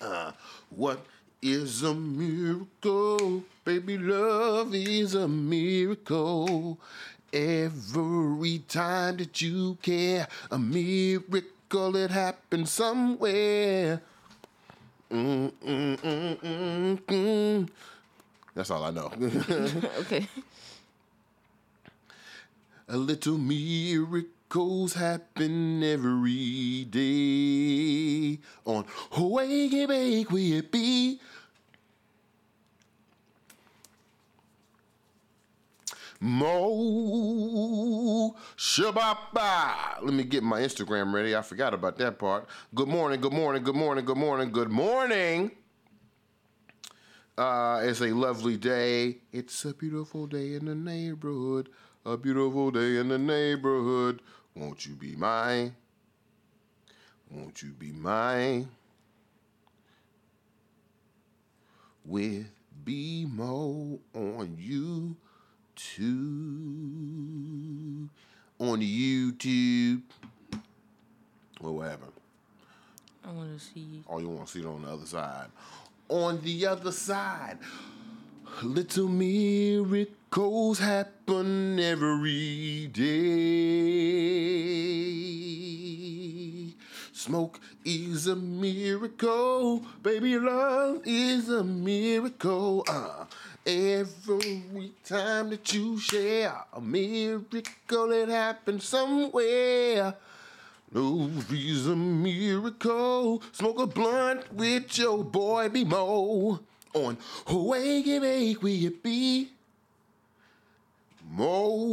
Uh, what is a miracle? Baby, love is a miracle. Every time that you care, a miracle it happens somewhere. Mm, mm, mm. That's all I know. okay. A little miracles happen every day. On Wake and Bake it be? Mo Shababa. Let me get my Instagram ready. I forgot about that part. Good morning, good morning, good morning, good morning, good morning. Uh, it's a lovely day. It's a beautiful day in the neighborhood. A beautiful day in the neighborhood. Won't you be mine? Won't you be mine? With BMO on YouTube. On YouTube. Or whatever. I want to see. Oh, you want to see it on the other side. On the other side. Little miracles happen every day. Smoke is a miracle, baby. Love is a miracle. Uh, every time that you share a miracle, it happens somewhere. Love is a miracle. Smoke a blunt with your boy B Mo on Wake will it be? Mo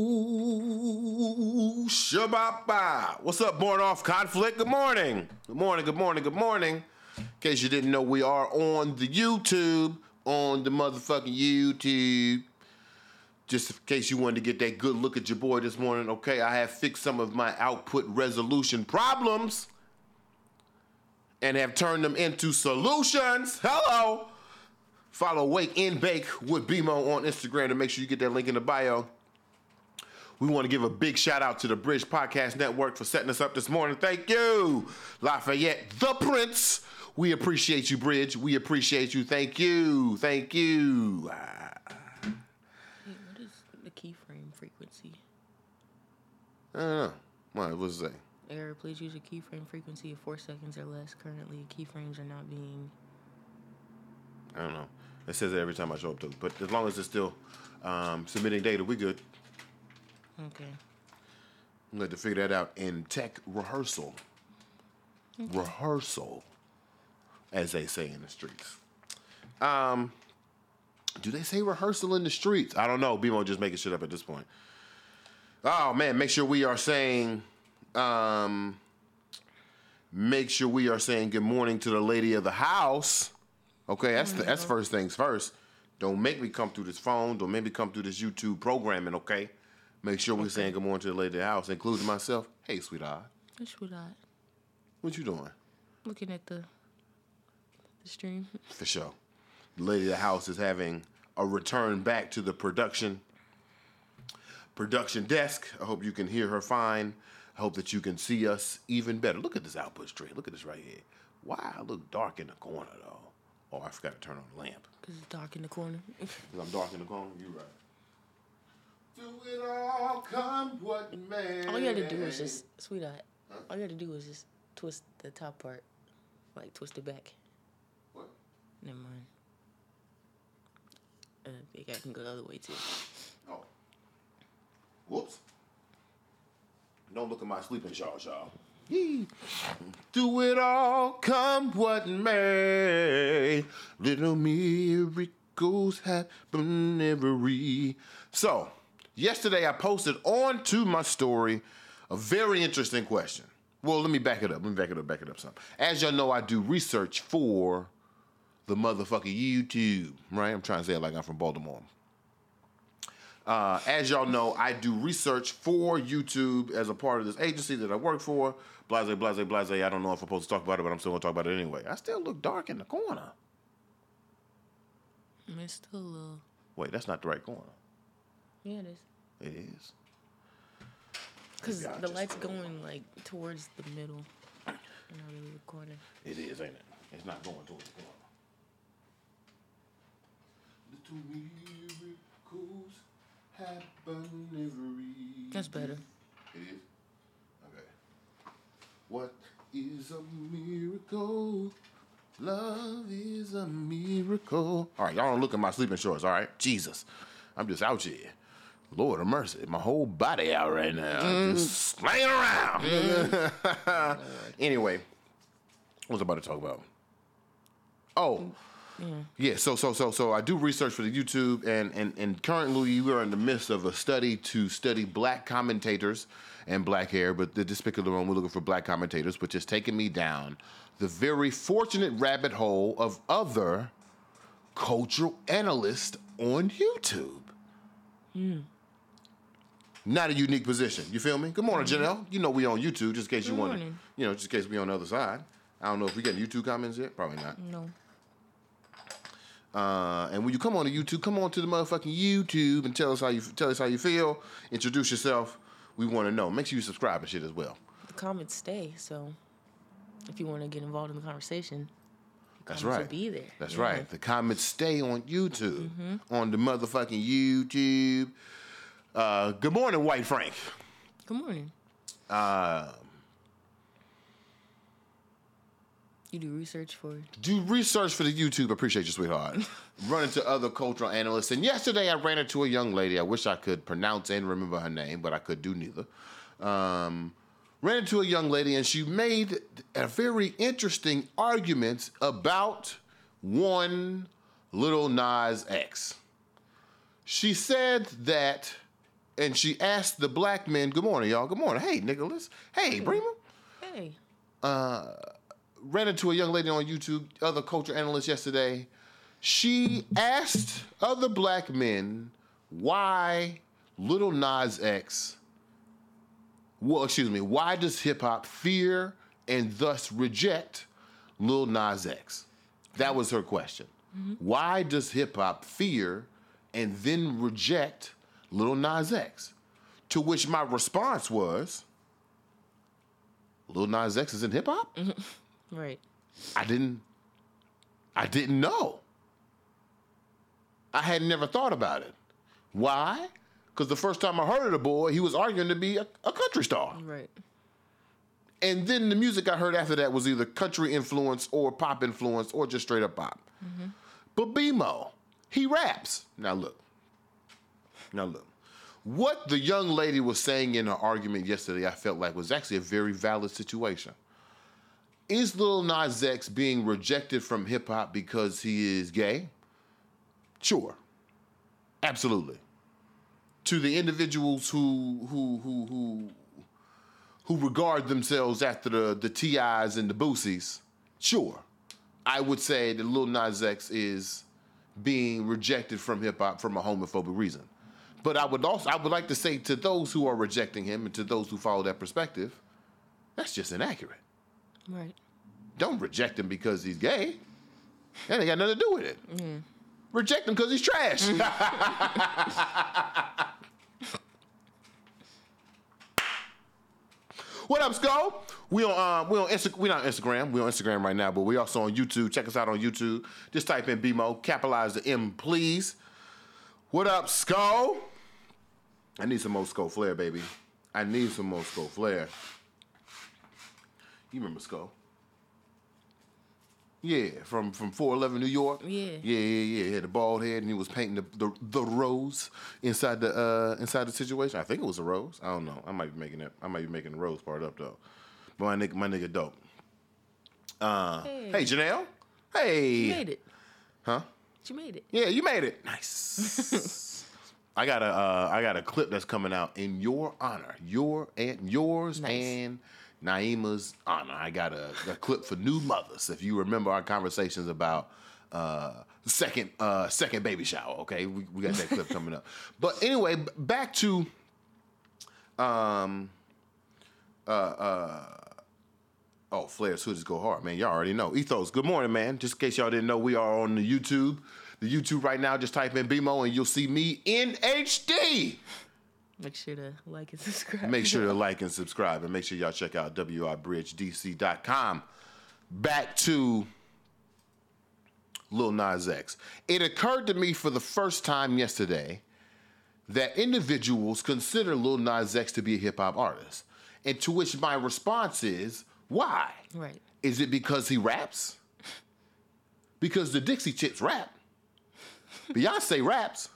Shababa. What's up, born off conflict? Good morning. Good morning, good morning, good morning. In case you didn't know, we are on the YouTube, on the motherfucking YouTube. Just in case you wanted to get that good look at your boy this morning, okay, I have fixed some of my output resolution problems and have turned them into solutions. Hello. Follow Wake and Bake with BMO on Instagram to make sure you get that link in the bio. We want to give a big shout out to the Bridge Podcast Network for setting us up this morning. Thank you, Lafayette, the Prince. We appreciate you, Bridge. We appreciate you. Thank you. Thank you. Ah. Wait, what is the keyframe frequency? I don't know. What was it say? Error, please use a keyframe frequency of 4 seconds or less. Currently, keyframes are not being. I don't know. It says it every time I show up to it. But as long as it's still um, submitting data, we good. Okay. I'm going to have to figure that out in tech rehearsal. Rehearsal, as they say in the streets. Um, do they say rehearsal in the streets? I don't know. BMO just making shit up at this point. Oh man, make sure we are saying, um, make sure we are saying good morning to the lady of the house. Okay, that's the, that's first things first. Don't make me come through this phone. Don't make me come through this YouTube programming. Okay, make sure we're saying good morning to the lady of the house, including myself. Hey, sweetheart, what I. what you doing? Looking at the the stream. For sure. The lady of the house is having a return back to the production production desk. I hope you can hear her fine. I hope that you can see us even better. Look at this output stream. Look at this right here. Why I look dark in the corner though? Oh, I forgot to turn on the lamp. Because it's dark in the corner. Cause I'm dark in the corner. You right. Do it all come what may. All you had to do was just, sweetheart, all you had to do was just twist the top part. Like, twist it back. What? Never mind. I think I can go the other way too. Oh. Whoops. Don't look at my sleeping shawls, y'all. Do it all, come what may. Little miracles happen every. So, yesterday I posted onto my story a very interesting question. Well, let me back it up. Let me back it up, back it up some. As y'all know, I do research for the motherfucking YouTube, right? I'm trying to say it like I'm from Baltimore. Uh, as y'all know, I do research for YouTube as a part of this agency that I work for. Blase, blase, blase. I don't know if I'm supposed to talk about it, but I'm still gonna talk about it anyway. I still look dark in the corner. I mean, it's still a little. Wait, that's not the right corner. Yeah, it is. It is. Because the light's threw it. going, like, towards the middle. Not really the corner. It is, ain't it? It's not going towards the corner. Little miracles happen every That's better. It is? Okay. What is a miracle? Love is a miracle. All right, y'all don't look at my sleeping shorts, all right? Jesus. I'm just out here. Lord of mercy. My whole body out right now. Mm. Just slaying around. Mm. anyway, what was I about to talk about? Oh. Mm, yeah, so so so so I do research for the YouTube, and and and currently we are in the midst of a study to study black commentators and black hair. But the this particular one, we're looking for black commentators, which has taken me down the very fortunate rabbit hole of other cultural analysts on YouTube. Not a unique position. You feel me? Good morning, Janelle. You know we on YouTube, just in case you want to, you know, just in case we on the other side. I don't know if we getting YouTube comments yet. Probably not. No. Uh, and when you come on to YouTube, come on to the motherfucking YouTube and tell us how you tell us how you feel. Introduce yourself. We want to know. Make sure you subscribe and shit as well. The comments stay, so if you want to get involved in the conversation, That's right. be there. That's Yeah. right. The comments stay on YouTube, on the motherfucking YouTube. Uh, good morning, White Frank. Good morning. Uh, You do research for do research for the YouTube. Appreciate you, sweetheart. Run into other cultural analysts. And yesterday I ran into a young lady. I wish I could pronounce and remember her name, but I could do neither. Um, ran into a young lady, and she made a very interesting argument about one little Nas X. She said that, and she asked the black men, Good morning, y'all. Good morning. Hey, Nicholas. Hey, Bremer hey, Uh, ran into a young lady on YouTube, other culture analyst yesterday. She asked other black men why Little Nas X, well, excuse me, why does hip hop fear and thus reject Lil Nas X? That was her question. Why does hip hop fear and then reject Lil Nas X? To which my response was, Lil Nas X is in hip hop? Mm-hmm. right. I didn't I didn't know. I had never thought about it. Why? Because the first time I heard of the boy, he was arguing to be a, a country star. Right. And then the music I heard after that was either country influence or pop influence or just straight up pop. Mm-hmm. But BMO, he raps. Now look. Now look. What the young lady was saying in her argument yesterday, I felt like was actually a very valid situation. Is Lil Nas X being rejected from hip hop because he is gay? Sure. Absolutely. To the individuals who who who who who regard themselves after the, the TIs and the Boosies, sure. I would say that Lil Nas X is being rejected from hip hop from a homophobic reason. But I would also I would like to say to those who are rejecting him and to those who follow that perspective, that's just inaccurate. Right. Don't reject him because he's gay. That ain't got nothing to do with it. Reject him because he's trash. what up, Skull? We on uh, we on Insta- we not Instagram. We on Instagram right now, but we also on YouTube. Check us out on YouTube. Just type in BMO, capitalize the M, please. What up, Skull? I need some more Skull Flair, baby. I need some more Skull Flair. You remember Skull? Yeah, from from 411 New York. Yeah. Yeah, yeah, yeah. He had the bald head and he was painting the, the, the rose inside the uh inside the situation. I think it was a rose. I don't know. I might be making it. I might be making the rose part up though. But my nigga, my nigga, dope. Uh, hey, Hey. Janelle. Hey. You made it. Huh? You made it. Yeah, you made it. Nice. I got a uh, I got a clip that's coming out in your honor, your and yours Nice. and Naima's honor. I got a, a clip for new mothers. If you remember our conversations about uh, second uh, second baby shower, okay, we, we got that clip coming up. But anyway, back to um uh uh. Oh, Flair's Hoodies go hard, man. Y'all already know. Ethos, good morning, man. Just in case y'all didn't know, we are on the YouTube. The YouTube right now, just type in BMO and you'll see me in HD. Make sure to like and subscribe. Make sure to like and subscribe and make sure y'all check out WIBridgeDC.com. Back to Lil Nas X. It occurred to me for the first time yesterday that individuals consider Lil Nas X to be a hip hop artist. And to which my response is, why? Right. Is it because he raps? Because the Dixie Chicks rap. Beyonce raps.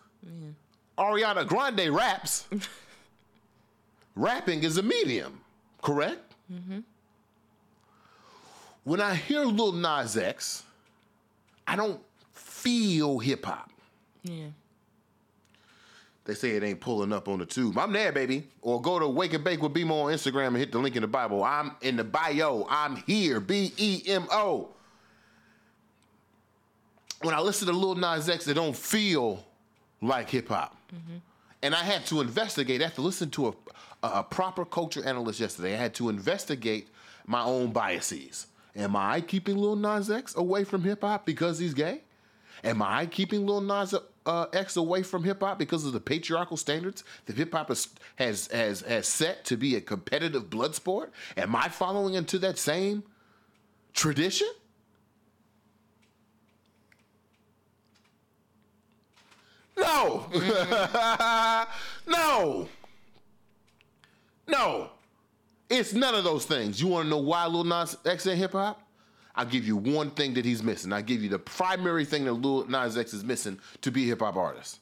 Ariana Grande raps. Rapping is a medium, correct? Mm-hmm. When I hear Lil Nas X, I don't feel hip hop. Yeah. They say it ain't pulling up on the tube. I'm there, baby. Or go to Wake and Bake with BMO on Instagram and hit the link in the Bible. I'm in the bio. I'm here. B E M O. When I listen to Lil Nas X, it don't feel like hip hop. And I had to investigate. I had to listen to a, a, a proper culture analyst yesterday. I had to investigate my own biases. Am I keeping Lil Nas X away from hip hop because he's gay? Am I keeping Lil Nas uh, X away from hip hop because of the patriarchal standards that hip hop has, has has has set to be a competitive blood sport? Am I following into that same tradition? No. Mm-hmm. no. No. It's none of those things. You want to know why Lil Nas X in hip hop? I'll give you one thing that he's missing. I'll give you the primary thing that Lil Nas X is missing to be a hip hop artist.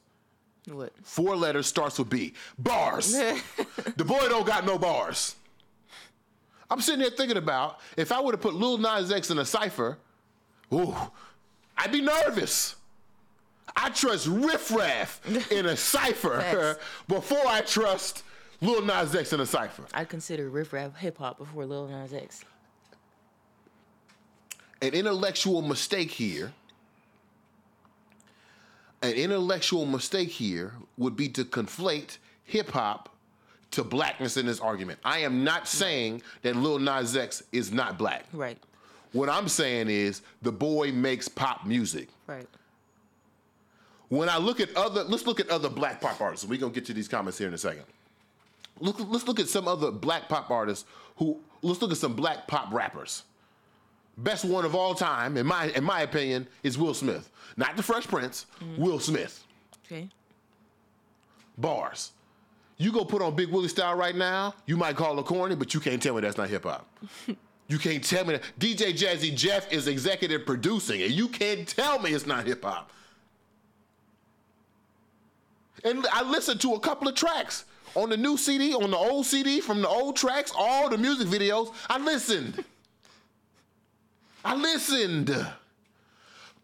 What? Four letters starts with B. Bars. the boy don't got no bars. I'm sitting here thinking about if I would have put Lil Nas X in a cipher, ooh, I'd be nervous. I trust Riff Raff in a cipher before I trust Lil Nas X in a cipher. I consider Riff Raff hip hop before Lil Nas X. An intellectual mistake here. An intellectual mistake here would be to conflate hip hop to blackness in this argument. I am not saying that Lil Nas X is not black. Right. What I'm saying is the boy makes pop music. Right. When I look at other, let's look at other black pop artists. We're gonna get to these comments here in a second. Look, let's look at some other black pop artists who. Let's look at some black pop rappers. Best one of all time, in my in my opinion, is Will Smith. Not the Fresh Prince. Mm. Will Smith. Okay. Bars. You go put on Big Willie style right now, you might call it corny, but you can't tell me that's not hip hop. you can't tell me that. DJ Jazzy Jeff is executive producing, and you can't tell me it's not hip hop. And I listened to a couple of tracks on the new CD, on the old CD, from the old tracks, all the music videos. I listened. I listened.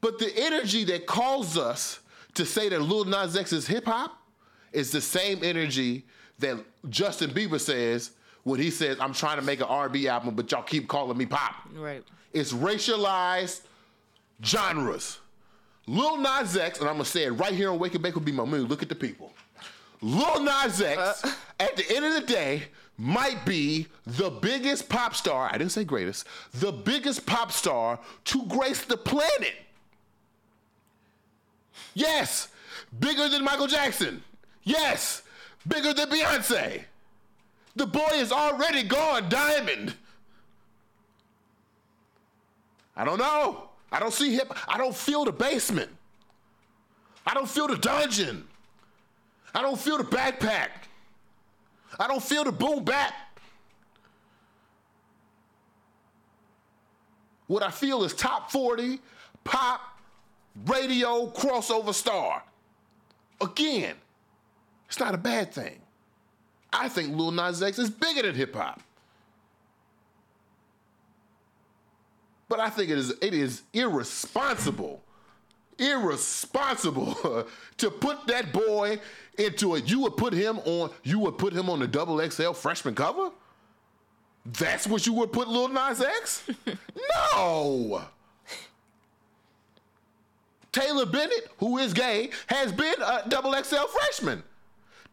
But the energy that calls us to say that Lil Nas X is hip hop is the same energy that Justin Bieber says when he says, "I'm trying to make an R&B album, but y'all keep calling me pop." Right. It's racialized genres. Lil Nas X, and I'm gonna say it right here on Wake and Bake will be my mood. Look at the people. Lil Nas X, uh. at the end of the day, might be the biggest pop star. I didn't say greatest. The biggest pop star to grace the planet. Yes, bigger than Michael Jackson. Yes, bigger than Beyonce. The boy is already gone diamond. I don't know. I don't see hip. I don't feel the basement. I don't feel the dungeon. I don't feel the backpack. I don't feel the boom bap. What I feel is top 40, pop, radio, crossover star. Again, it's not a bad thing. I think Lil Nas X is bigger than hip hop. But I think it is it is irresponsible, irresponsible to put that boy into a. You would put him on. You would put him on the double XL freshman cover. That's what you would put Lil Nas X? no. Taylor Bennett, who is gay, has been a double XL freshman.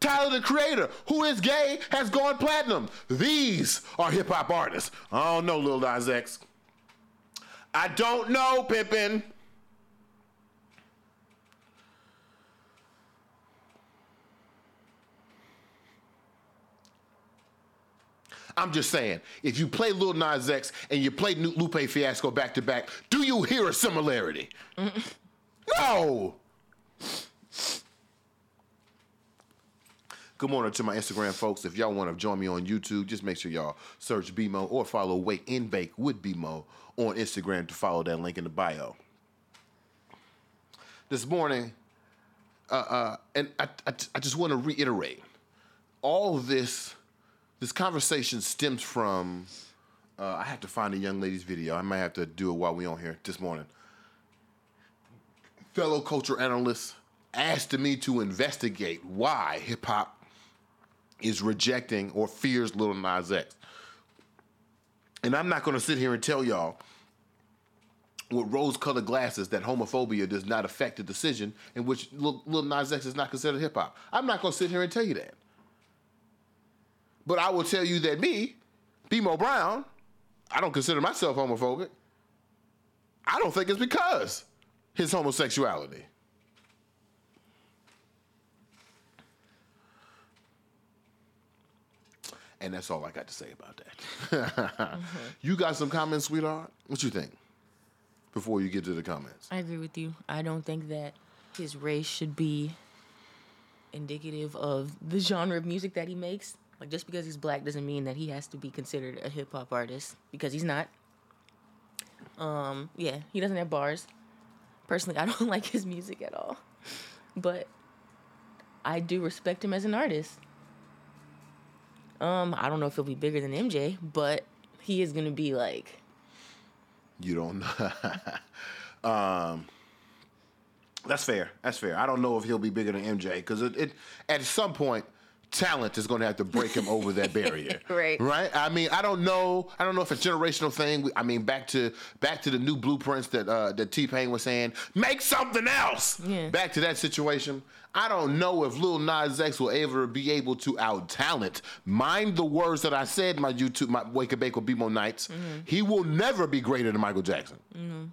Tyler the Creator, who is gay, has gone platinum. These are hip hop artists. I don't know, Lil Nas X. I don't know, Pippin. I'm just saying, if you play Lil Nas X and you play Lupe Fiasco back to back, do you hear a similarity? No. Good morning to my Instagram folks. If y'all want to join me on YouTube, just make sure y'all search BMO or follow Wake and Bake with BMO on Instagram to follow that link in the bio. This morning, uh, uh, and I, I, I just want to reiterate all this, this conversation stems from, uh, I have to find a young lady's video. I might have to do it while we on here this morning. Fellow culture analysts asked me to investigate why hip hop is rejecting or fears Little Nas X. And I'm not going to sit here and tell y'all with rose-colored glasses that homophobia does not affect the decision in which Lil, Lil Nas X is not considered hip hop. I'm not going to sit here and tell you that. But I will tell you that me, BMO Brown, I don't consider myself homophobic. I don't think it's because his homosexuality. And that's all I got to say about that. mm-hmm. You got some comments, sweetheart? What you think? Before you get to the comments. I agree with you. I don't think that his race should be indicative of the genre of music that he makes. Like just because he's black doesn't mean that he has to be considered a hip hop artist because he's not. Um, yeah, he doesn't have bars. Personally, I don't like his music at all. But I do respect him as an artist. Um, I don't know if he'll be bigger than MJ, but he is gonna be like. You don't know. um, that's fair. That's fair. I don't know if he'll be bigger than MJ because it, it at some point talent is going to have to break him over that barrier. right. Right. I mean, I don't know. I don't know if it's a generational thing. I mean, back to back to the new blueprints that uh, that T Pain was saying. Make something else. Yeah. Back to that situation. I don't know if Lil Nas X will ever be able to out talent. Mind the words that I said my YouTube, my Wake and Bake with BMO nights. Mm-hmm. He will never be greater than Michael Jackson. Mm-hmm.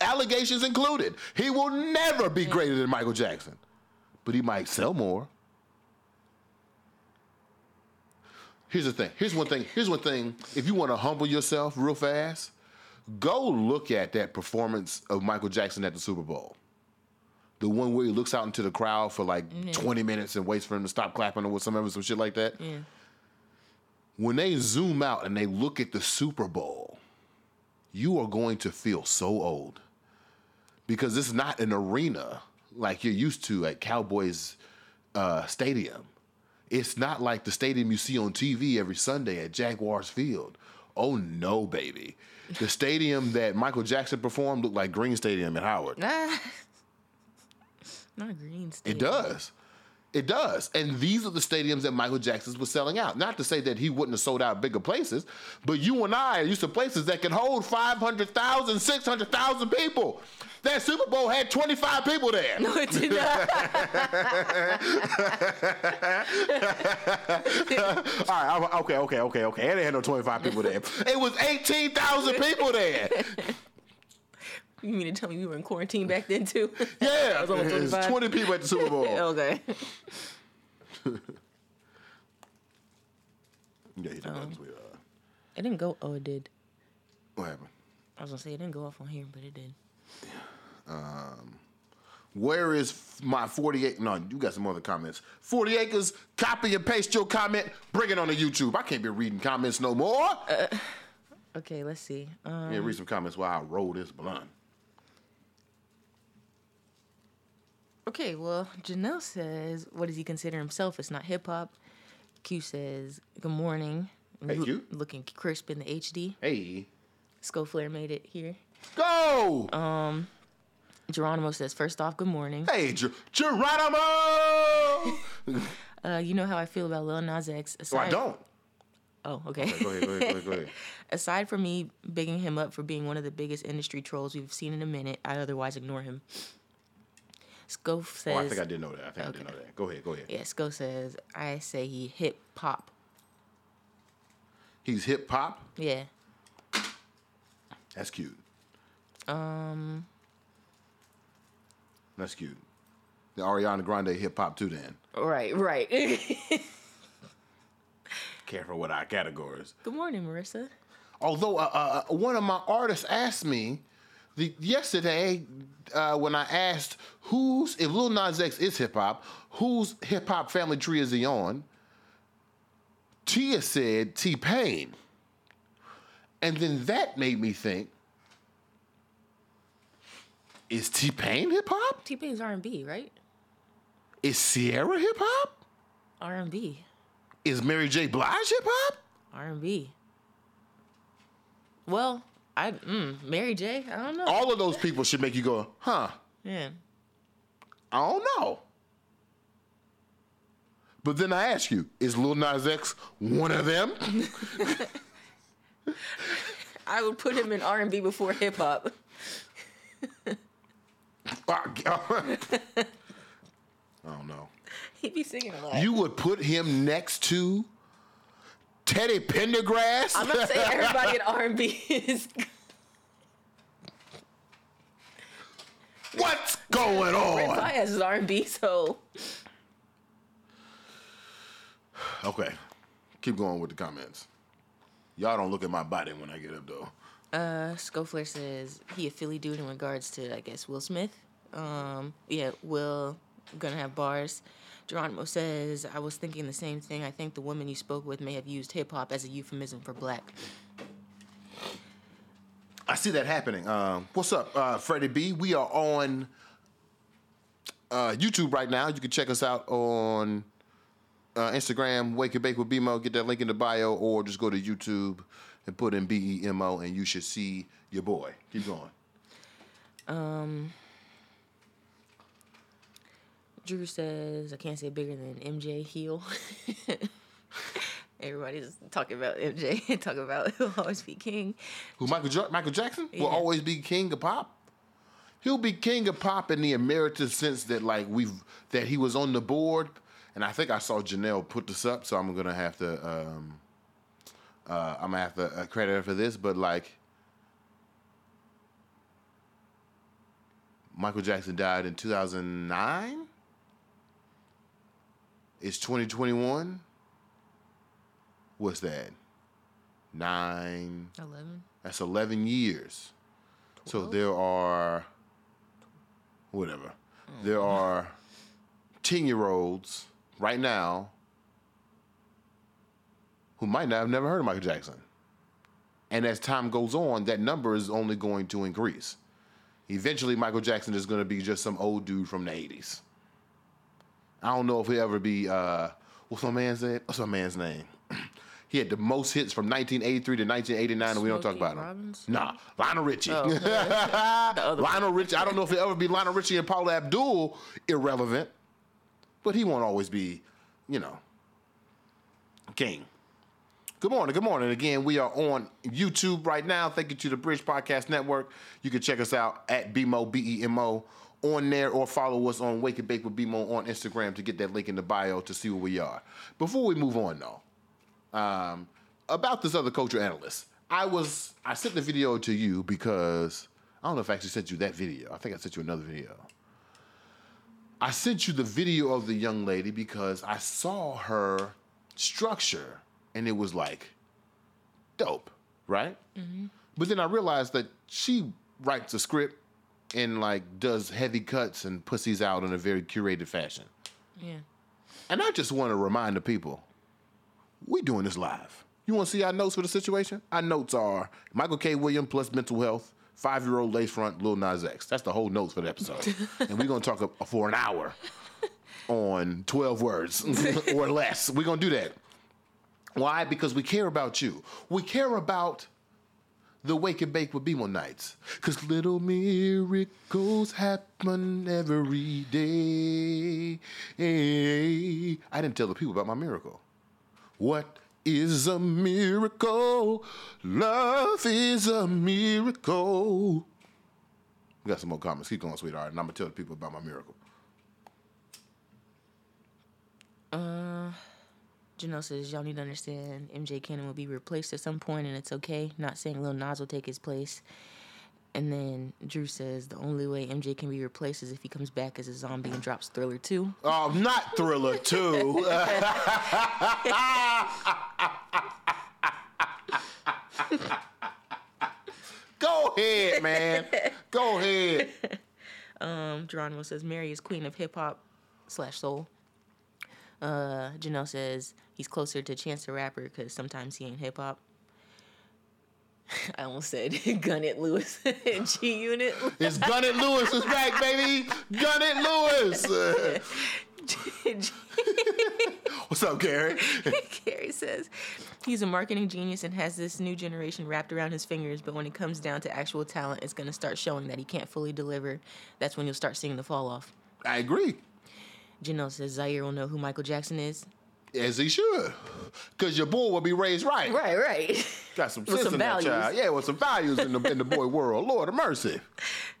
Allegations included. He will never be greater than Michael Jackson. But he might sell more. Here's the thing. Here's one thing. Here's one thing. If you want to humble yourself real fast, go look at that performance of Michael Jackson at the Super Bowl. The one where he looks out into the crowd for like yeah. 20 minutes and waits for him to stop clapping or some some shit like that. Yeah. When they zoom out and they look at the Super Bowl, you are going to feel so old. Because it's not an arena like you're used to at Cowboys uh, Stadium it's not like the stadium you see on TV every Sunday at Jaguars Field. Oh no, baby. The stadium that Michael Jackson performed looked like Greene Stadium in Howard. Not Greene Stadium. It does. It does. And these are the stadiums that Michael Jackson was selling out. Not to say that he wouldn't have sold out bigger places, but you and I are used to places that can hold 500,000, 600,000 people. That Super Bowl had 25 people there. No, it did not. All right, okay, okay, okay, okay. It ain't had no 25 people there. It was 18,000 people there. You mean to tell me we were in quarantine back then too? Yeah, it was 20 people at the Super Bowl. okay. yeah, he um, with, uh, It didn't go. Oh, it did. What happened? I was gonna say it didn't go off on here, but it did. Um, where is my 48? No, you got some other comments. 40 acres, copy and paste your comment, bring it on the YouTube. I can't be reading comments no more. Uh, okay, let's see. Um, yeah, read some comments while I roll this blunt. Okay, well, Janelle says, what does he consider himself? It's not hip hop. Q says, good morning. Hey, Q. Looking crisp in the HD. Hey. Scoflair made it here. Go! Um, Geronimo says, first off, good morning. Hey, Ger- Geronimo! uh, you know how I feel about Lil Nas X. Aside- oh, I don't. Oh, okay. okay go, ahead, go, ahead, go, ahead, Aside from me bigging him up for being one of the biggest industry trolls we've seen in a minute, I otherwise ignore him. Scof says. Oh, I think I did know that. I think okay. I did know that. Go ahead. Go ahead. Yeah, Sco says I say he hip hop. He's hip hop. Yeah. That's cute. Um. That's cute. The Ariana Grande hip hop too. Then. Right. Right. Careful with our categories. Good morning, Marissa. Although uh, uh, one of my artists asked me the yesterday uh, when I asked who's if Lil Nas X is hip hop, whose hip hop family tree is he on? Tia said T Pain, and then that made me think: Is T Pain hip hop? T Pain's R and B, right? Is Ciara hip hop? R and B, Is Mary J. Blige hip hop? R and B. Well, I mm, Mary J. I don't know. All of those people should make you go, huh? Yeah. I don't know. But then I ask you, is Lil Nas X one of them? I would put him in R and B before hip hop. I don't know. He'd be singing a lot. You would put him next to Teddy Pendergrass? I'm not saying everybody in R and B is. What's going Red on? Fias is R and B, so Okay, keep going with the comments. Y'all don't look at my body when I get up though. Uh, Scofler says he a Philly dude in regards to I guess Will Smith. Um, yeah, Will gonna have bars. Geronimo says I was thinking the same thing. I think the woman you spoke with may have used hip hop as a euphemism for black. I see that happening. Um, what's up, uh, Freddie B? We are on uh, YouTube right now. You can check us out on uh, Instagram, Wake and Bake with BMO. Get that link in the bio, or just go to YouTube and put in B E M O, and you should see your boy. Keep going. Drew says I can't say bigger than MJ heel. Everybody's talking about MJ, talking about he'll always be king. Who Michael Michael Jackson will Yeah. always be king of pop. He'll be king of pop in the emeritus sense that like we've that he was on the board, and I think I saw Janelle put this up, so I'm gonna have to um, uh, I'm gonna have to uh, credit her for this, but like Michael Jackson died in 2009. It's 2021. What's that? Nine. Eleven. That's 11 years. So there are, whatever, hmm. there are 10 year olds right now who might not have never heard of Michael Jackson. And as time goes on, that number is only going to increase. Eventually, Michael Jackson is going to be just some old dude from the 80s. I don't know if he'll ever be, uh, what's my man's name? What's my man's name? he had the most hits from 1983 to 1989, and we don't talk about him. Robinson? Nah, Lionel Richie. Oh, other Lionel Richie. I don't know if he'll ever be Lionel Richie and Paula Abdul irrelevant, but he won't always be, you know, king. Good morning. Good morning. Again, we are on YouTube right now. Thank you to the Bridge Podcast Network. You can check us out at BMO, B E M O, on there or follow us on Wake and Bake with BMO on Instagram to get that link in the bio to see where we are. Before we move on, though, um, about this other culture analyst, I was, I sent the video to you because I don't know if I actually sent you that video. I think I sent you another video. I sent you the video of the young lady because I saw her structure and it was like dope, right? But then I realized that she writes a script and like does heavy cuts and pussies out in a very curated fashion. Yeah. And I just want to remind the people, we doing this live. You want to see our notes for the situation? Our notes are Michael K. Williams plus mental health, five-year-old lace front, Lil Nas X. That's the whole notes for the episode. and we're going to talk for an hour on 12 words or less. We're going to do that. Why? Because we care about you. We care about the Wake and Bake with BMO nights. Because little miracles happen every day. I didn't tell the people about my miracle. What is a miracle? Love is a miracle. We got some more comments. Keep going, sweetheart. And I'm to tell the people about my miracle. Uh, Janelle says y'all need to understand MJ Cannon will be replaced at some point, and it's okay. Not saying Lil Nas will take his place. And then Drew says the only way MJ can be replaced is if he comes back as a zombie and drops Thriller 2. Oh, not Thriller 2. Go Go ahead, man. Go ahead. Um, Geronimo says Mary is queen of hip hop slash soul. Uh, Janelle says he's closer to Chance the Rapper because sometimes he ain't hip hop. I almost said Gun It Lewis and G Unit. It's Gun It Lewis is back, baby. Gun It Lewis. What's up, Gary? Gary says he's a marketing genius and has this new generation wrapped around his fingers, but when it comes down to actual talent, it's going to start showing that he can't fully deliver. That's when you'll start seeing the fall off. I agree. Janelle says Zaire will know who Michael Jackson is. As he should. Because your boy will be raised right. Right, right. Got some sense some in that values. child. Yeah, with some values in the, in the boy world. Lord of mercy.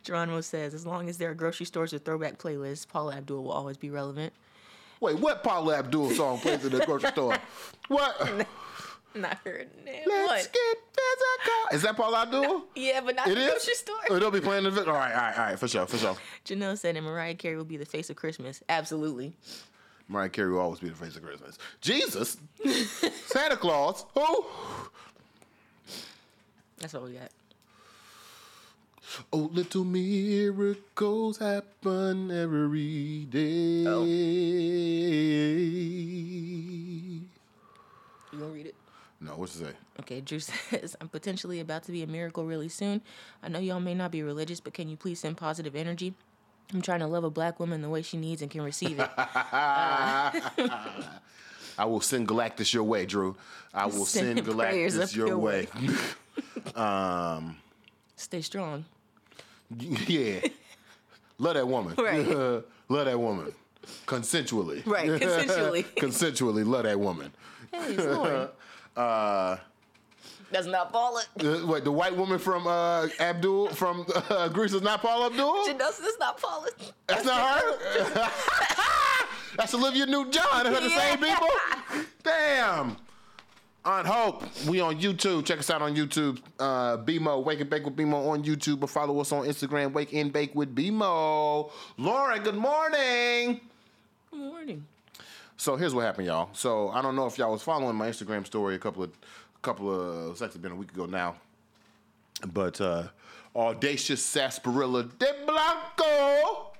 Geronimo says as long as there are grocery stores with throwback playlists, Paula Abdul will always be relevant. Wait, what Paula Abdul song plays in the grocery store? What? Not her name. Let's What? get physical. Is that Paula Abdul? Yeah, but not It the is? grocery store. Oh, they'll be playing the. All right, all right, all right, for sure, for sure. Janelle said, and Mariah Carey will be the face of Christmas. Absolutely. Mariah Carey will always be the face of Christmas. Jesus, Santa Claus, who? That's all we got. Oh, little miracles happen every oh. day. Oh. You gonna read it? No, what's it say? Okay, Drew says, I'm potentially about to be a miracle really soon. I know y'all may not be religious, but can you please send positive energy? I'm trying to love a black woman the way she needs and can receive it. I will send Galactus your way, Drew. I will send, Send Galactus your, your way. Um, Stay strong. yeah. Love that woman. Right. love that woman. Consensually. Right, consensually. Consensually, love that woman. Hey, it's Lauren. That's not Paula. Uh, what, the white woman from uh, Abdul, from uh, Grease is not Paul Abdul? Janelle says that's not Paula. That's not her? That's Olivia Newton-John. Is that the same people? Damn. On Hope, we on YouTube. Check us out on YouTube. Uh, BMO, Wake and Bake with BMO on YouTube, or follow us on Instagram, Wake and Bake with BMO. Lauren, good morning. Good morning. So here's what happened, y'all. So I don't know if y'all was following my Instagram story a couple of, couple of, it's actually been a week ago now. But uh, audacious sarsaparilla de blanco,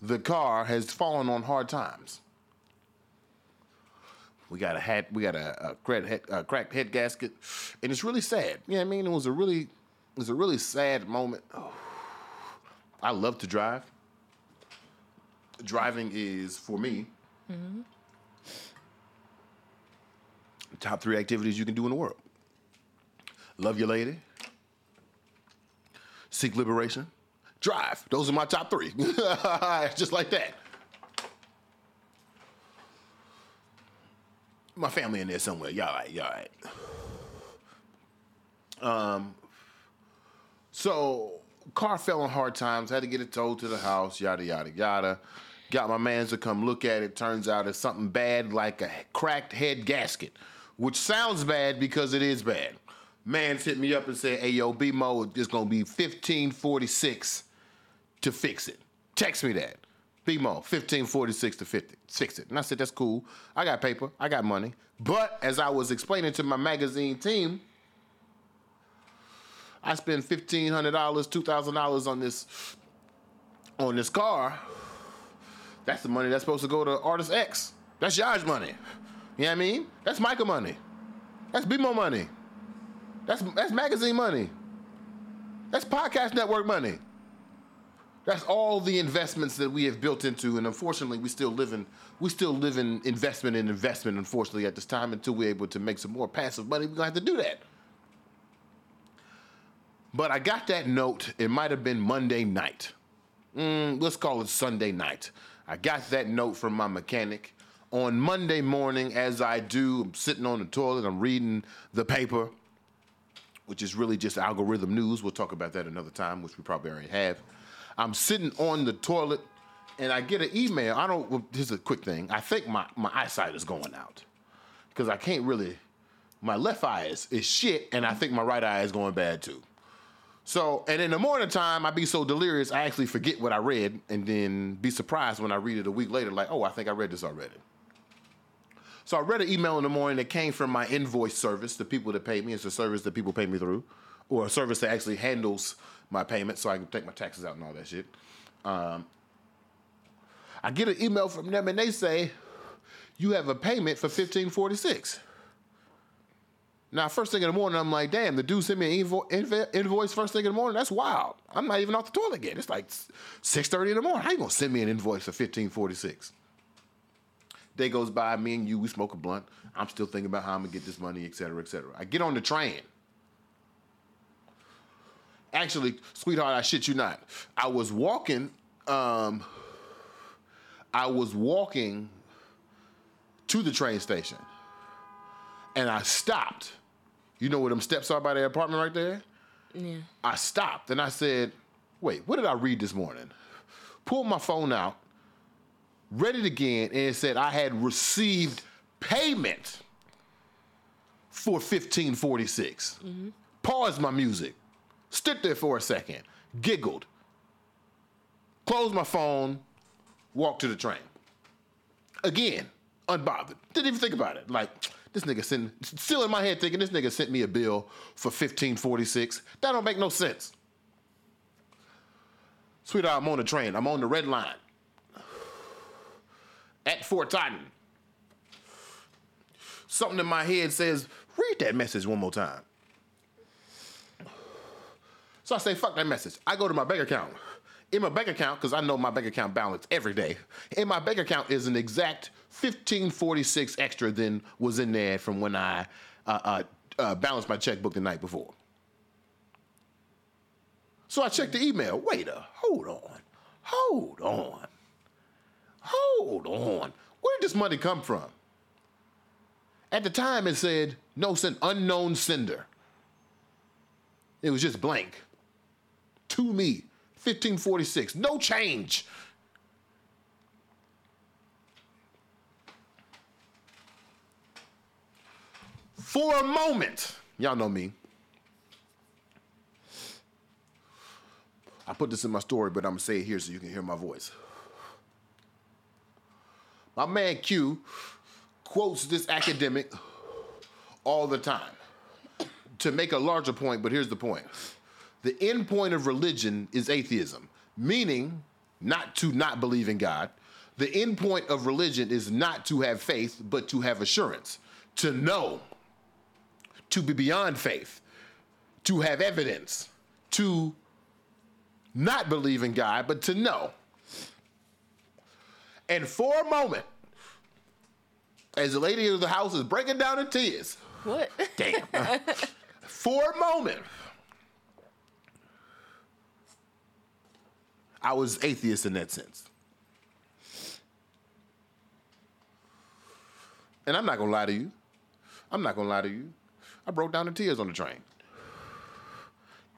the car has fallen on hard times. We got a hat, we got a, a cracked, head, a cracked head gasket, and it's really sad. You know I mean? It was a really, it was a really sad moment. I love to drive. Driving is for me top three activities you can do in the world. Love your lady. Seek liberation. Drive. Those are my top three. Just like that. My family in there somewhere. Y'all right, y'all right. Um, so car fell on hard times. Had to get it towed to the house. Yada yada yada. Got my mans to come look at it. Turns out it's something bad, like a cracked head gasket, which sounds bad because it is bad. Mans hit me up and said, "Hey yo, BMO, it's gonna be fifteen forty six to fix it. Text me that. BMO, 1546 to 50, fix it. And I said, that's cool. I got paper, I got money. But as I was explaining to my magazine team, I spent $1,500, $2,000 on this on this car. That's the money that's supposed to go to Artist X. That's Yaj money. You know what I mean? That's Micah money. That's BMO money. That's that's magazine money. That's podcast network money. That's all the investments that we have built into, and unfortunately, we still live in we still live in investment in investment. Unfortunately, at this time, until we're able to make some more passive money, we're gonna have to do that. But I got that note. It might have been Monday night. Mm, let's call it Sunday night. I got that note from my mechanic on Monday morning. As I do, I'm sitting on the toilet. I'm reading the paper, which is really just algorithm news. We'll talk about that another time, which we probably already have. I'm sitting on the toilet and I get an email. I don't, well, here's a quick thing. I think my, my eyesight is going out because I can't really, my left eye is, is shit and I think my right eye is going bad too. So, and in the morning time, I be so delirious, I actually forget what I read and then be surprised when I read it a week later, like, oh, I think I read this already. So I read an email in the morning that came from my invoice service, the people that pay me. It's a service that people pay me through. or a service that actually handles my payment so I can take my taxes out and all that shit. Um, I get an email from them and they say, you have a payment for 1546. Now, first thing in the morning, I'm like, damn, the dude sent me an invo- invoice first thing in the morning. That's wild. I'm not even off the toilet yet. It's like 6.30 in the morning. How you gonna send me an invoice for 1546? Day goes by, me and you, we smoke a blunt. I'm still thinking about how I'm gonna get this money, et cetera, et cetera. I get on the train. Actually, sweetheart, I shit you not. I was walking, um, I was walking to the train station. And I stopped. You know where them steps are by the apartment right there? Yeah. I stopped and I said, wait, what did I read this morning? Pulled my phone out, read it again, and it said I had received payment for 1546. Mm-hmm. Paused my music, stood there for a second, giggled, closed my phone, walked to the train. Again, unbothered. Didn't even think about it. Like, this nigga sent, still in my head thinking this nigga sent me a bill for 1546. That don't make no sense. Sweetheart, I'm on the train. I'm on the red line. At Fort Totten. Something in my head says, read that message one more time. So I say, fuck that message. I go to my bank account. In my bank account, because I know my bank account balance every day, in my bank account is an exact 1546 extra than was in there from when I uh, uh, uh, balanced my checkbook the night before. So I checked the email. Wait a, hold on, hold on, hold on. Where did this money come from? At the time, it said no send, unknown sender. It was just blank. To me, 1546, no change. For a moment, y'all know me. I put this in my story, but I'm gonna say it here so you can hear my voice. My man Q quotes this academic all the time to make a larger point, but here's the point. The end point of religion is atheism, meaning not to not believe in God. The end point of religion is not to have faith, but to have assurance, to know, to be beyond faith, to have evidence, to not believe in God, but to know. And for a moment, as the lady of the house is breaking down in tears, What? damn, for a moment, I was atheist in that sense. And I'm not gonna lie to you. I'm not gonna lie to you. Broke down in tears on the train.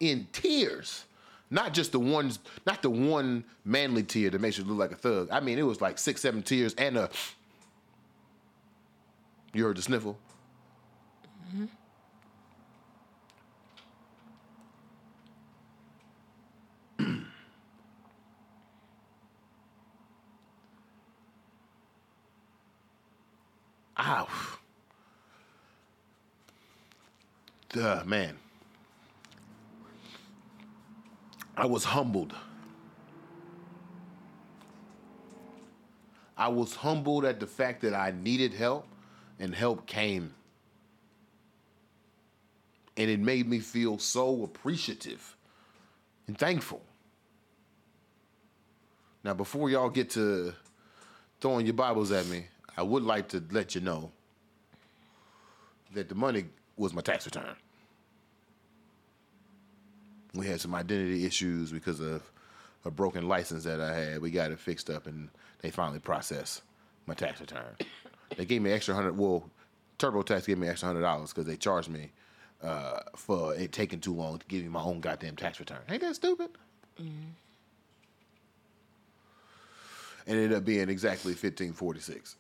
In tears. Not just the ones, not the one manly tear that makes you look like a thug. I mean, it was like six, seven tears and a. You heard the sniffle? Mm-hmm. Ow. Duh, man. I was humbled. I was humbled at the fact that I needed help and help came. And it made me feel so appreciative and thankful. Now, before y'all get to throwing your Bibles at me, I would like to let you know that the money was my tax return. We had some identity issues because of a broken license that I had. We got it fixed up and they finally processed my tax return. They gave me extra hundred. Well, TurboTax gave me extra hundred dollars because they charged me uh, for it taking too long to give me my own goddamn tax return. Ain't that stupid? And it ended up being exactly fifteen forty six.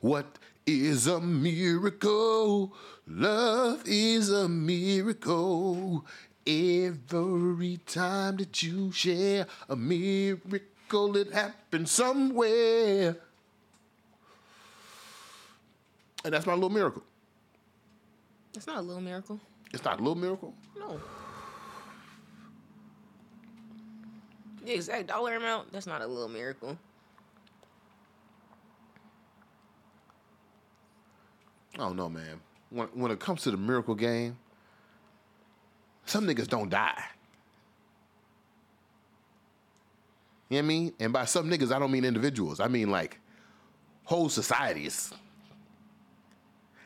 What is a miracle? Love is a miracle. Every time that you share a miracle, it happens somewhere. And that's my little miracle. It's not a little miracle. It's not a little miracle. No. The exact dollar amount, that's not a little miracle. I don't know, man. When when it comes to the miracle game, some niggas don't die. You know what I mean? And by some niggas, I don't mean individuals. I mean like whole societies.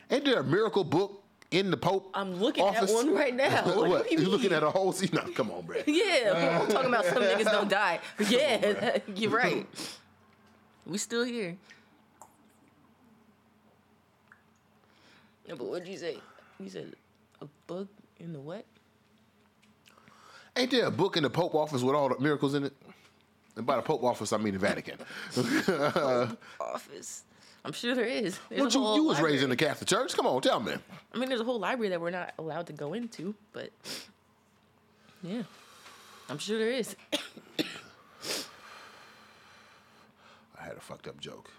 Ain't there a miracle book in the Pope? I'm looking office? at one right now. What, do you you looking at a whole? No, come on, bro. Yeah, I'm talking about some niggas don't die. Yeah, you're right. We still here. No, but what'd you say? You said a book in the what? Ain't there a book in the Pope office with all the miracles in it? And by the Pope office, I mean the Vatican. Office. I'm sure there is. What you, you was library. raised in the Catholic Church? Come on, tell me. I mean, there's a whole library that we're not allowed to go into, but yeah, I'm sure there is. I had a fucked up joke.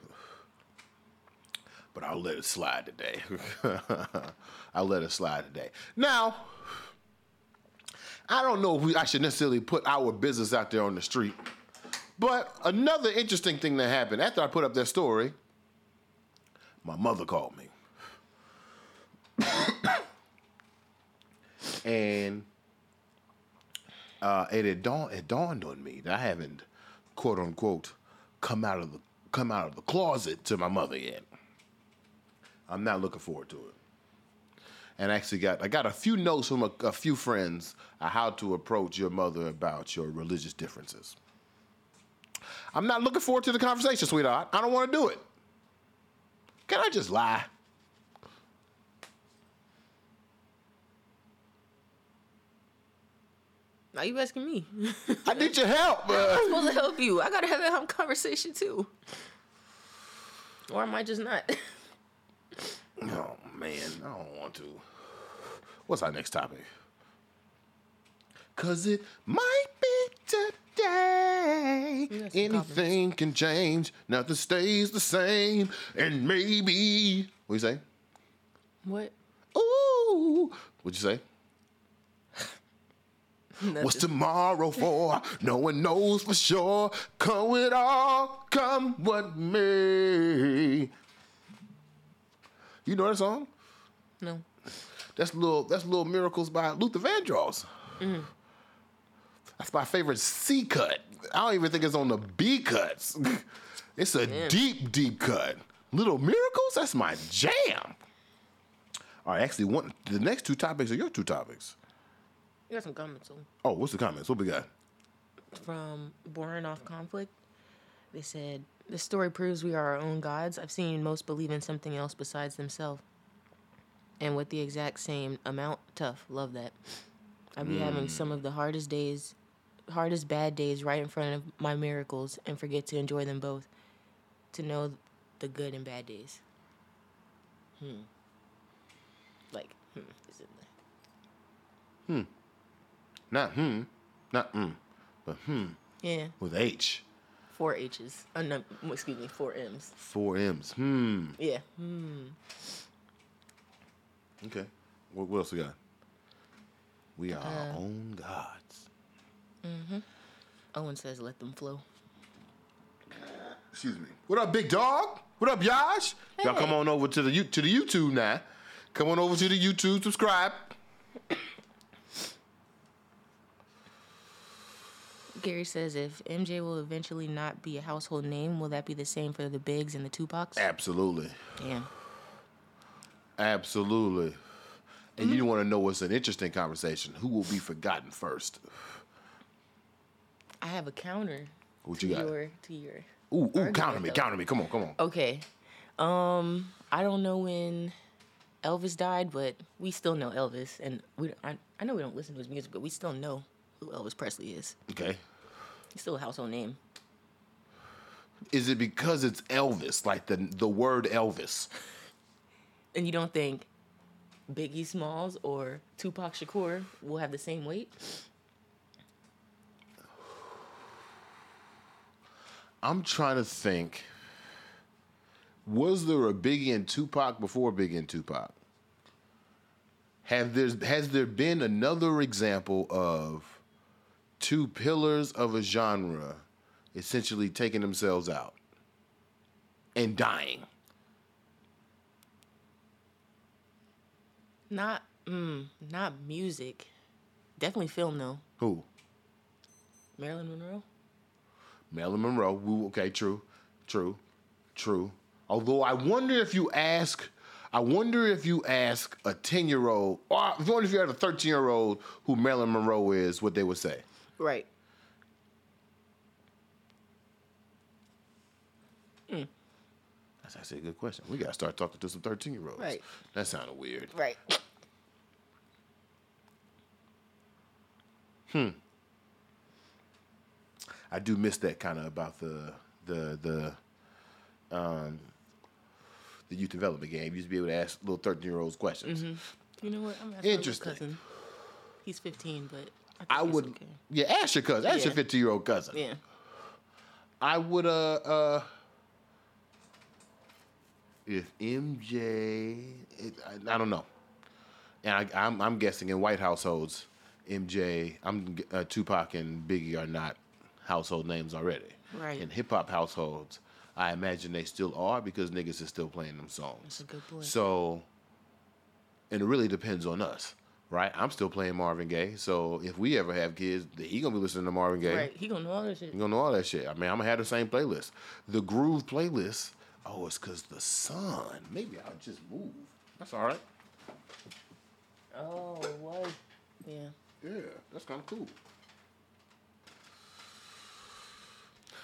But I'll let it slide today. I'll let it slide today. Now, I don't know if we, I should necessarily put our business out there on the street. But another interesting thing that happened after I put up that story, my mother called me. and uh, it, dawned, it dawned on me that I haven't, quote unquote, come out of the come out of the closet to my mother yet. I'm not looking forward to it. And I actually got I got a few notes from a, a few friends on how to approach your mother about your religious differences. I'm not looking forward to the conversation, sweetheart. I don't want to do it. Can I just lie? Now you asking me? I need your help. I'm Uh, supposed to help you. I gotta have that conversation too, or am I might just not. oh man, I don't want to. What's our next topic? Cause it might be today. Some Anything can change. Nothing stays the same. And maybe what you say? what? Ooh. What'd you say? What's tomorrow for? no one knows for sure. Come it all, come what may. You know that song? No. That's little. That's little miracles by Luther Vandross. Mm-hmm. That's my favorite C cut. I don't even think it's on the B cuts. it's a Damn. deep, deep cut. Little miracles. That's my jam. All right, actually, one. The next two topics are your two topics. You got some comments on Oh, what's the comments? What we got? from Born Off Conflict. They said, This story proves we are our own gods. I've seen most believe in something else besides themselves. And with the exact same amount, tough. Love that. I'd be having some of the hardest days, hardest bad days right in front of my miracles and forget to enjoy them both. To know the good and bad days. Hmm. Like, hmm, is it Not hmm, not mm, but hmm Yeah, with H. four H's. Uh, no, excuse me, four M's. Four M's. Hmm. Yeah. Hmm. Okay. What, what else we got? We are Uh, our own gods. Mhm. Owen says, "Let them flow." Excuse me. What up, big dog? What up, Yash? Y'all come on over to the to the YouTube now. Come on over to the YouTube. Subscribe. Gary says, "If MJ will eventually not be a household name, will that be the same for the Bigs and the Tupacs?" Absolutely. Yeah. Absolutely. And you want to know what's an interesting conversation? Who will be forgotten first? I have a counter. What to you got? Your, to your. Ooh, ooh, counter me, counter me. Come on, come on. Okay. Um, I don't know when Elvis died, but we still know Elvis, and we. I, I know we don't listen to his music, but we still know who Elvis Presley is. Okay. He's still a household name. Is it because it's Elvis, like the the word Elvis? And you don't think Biggie Smalls or Tupac Shakur will have the same weight? I'm trying to think Was there a Biggie and Tupac before Biggie and Tupac? Have there has there been another example of two pillars of a genre essentially taking themselves out and dying? Not, mm, not music. Definitely film though. Who? Marilyn Monroe. Marilyn Monroe. Woo, Okay, true, true, true. Although I wonder if you ask, I wonder if you ask a ten year old, or I wonder if you had a thirteen year old who Marilyn Monroe is, what they would say. Right. That's actually a good question. We gotta start talking to some thirteen year olds. Right. That sounded weird. Right. Hmm. I do miss that kind of about the the the um the youth development game. You used to be able to ask little thirteen year olds questions. You know what? I'm asking Interesting. my cousin. He's 15, but I, I would, Okay. yeah, ask your cousin, ask your Yeah. fifteen year old cousin. Yeah. I would uh uh if MJ it, I, I don't know. And I, I'm I'm guessing in white households, MJ, I'm uh, Tupac and Biggie are not household names already. Right. In hip hop households, I imagine they still are because niggas is still playing them songs. That's a good point. So, and it really depends on us, right? I'm still playing Marvin Gaye, so if we ever have kids, he gonna be listening to Marvin Gaye. Right. He gonna know all that shit. You gonna know all that shit. I mean, I'm gonna have the same playlist. The groove playlist. Oh, it's cause the sun. Maybe I'll just move. That's all right. Oh, what? Yeah. Yeah, that's kind of cool.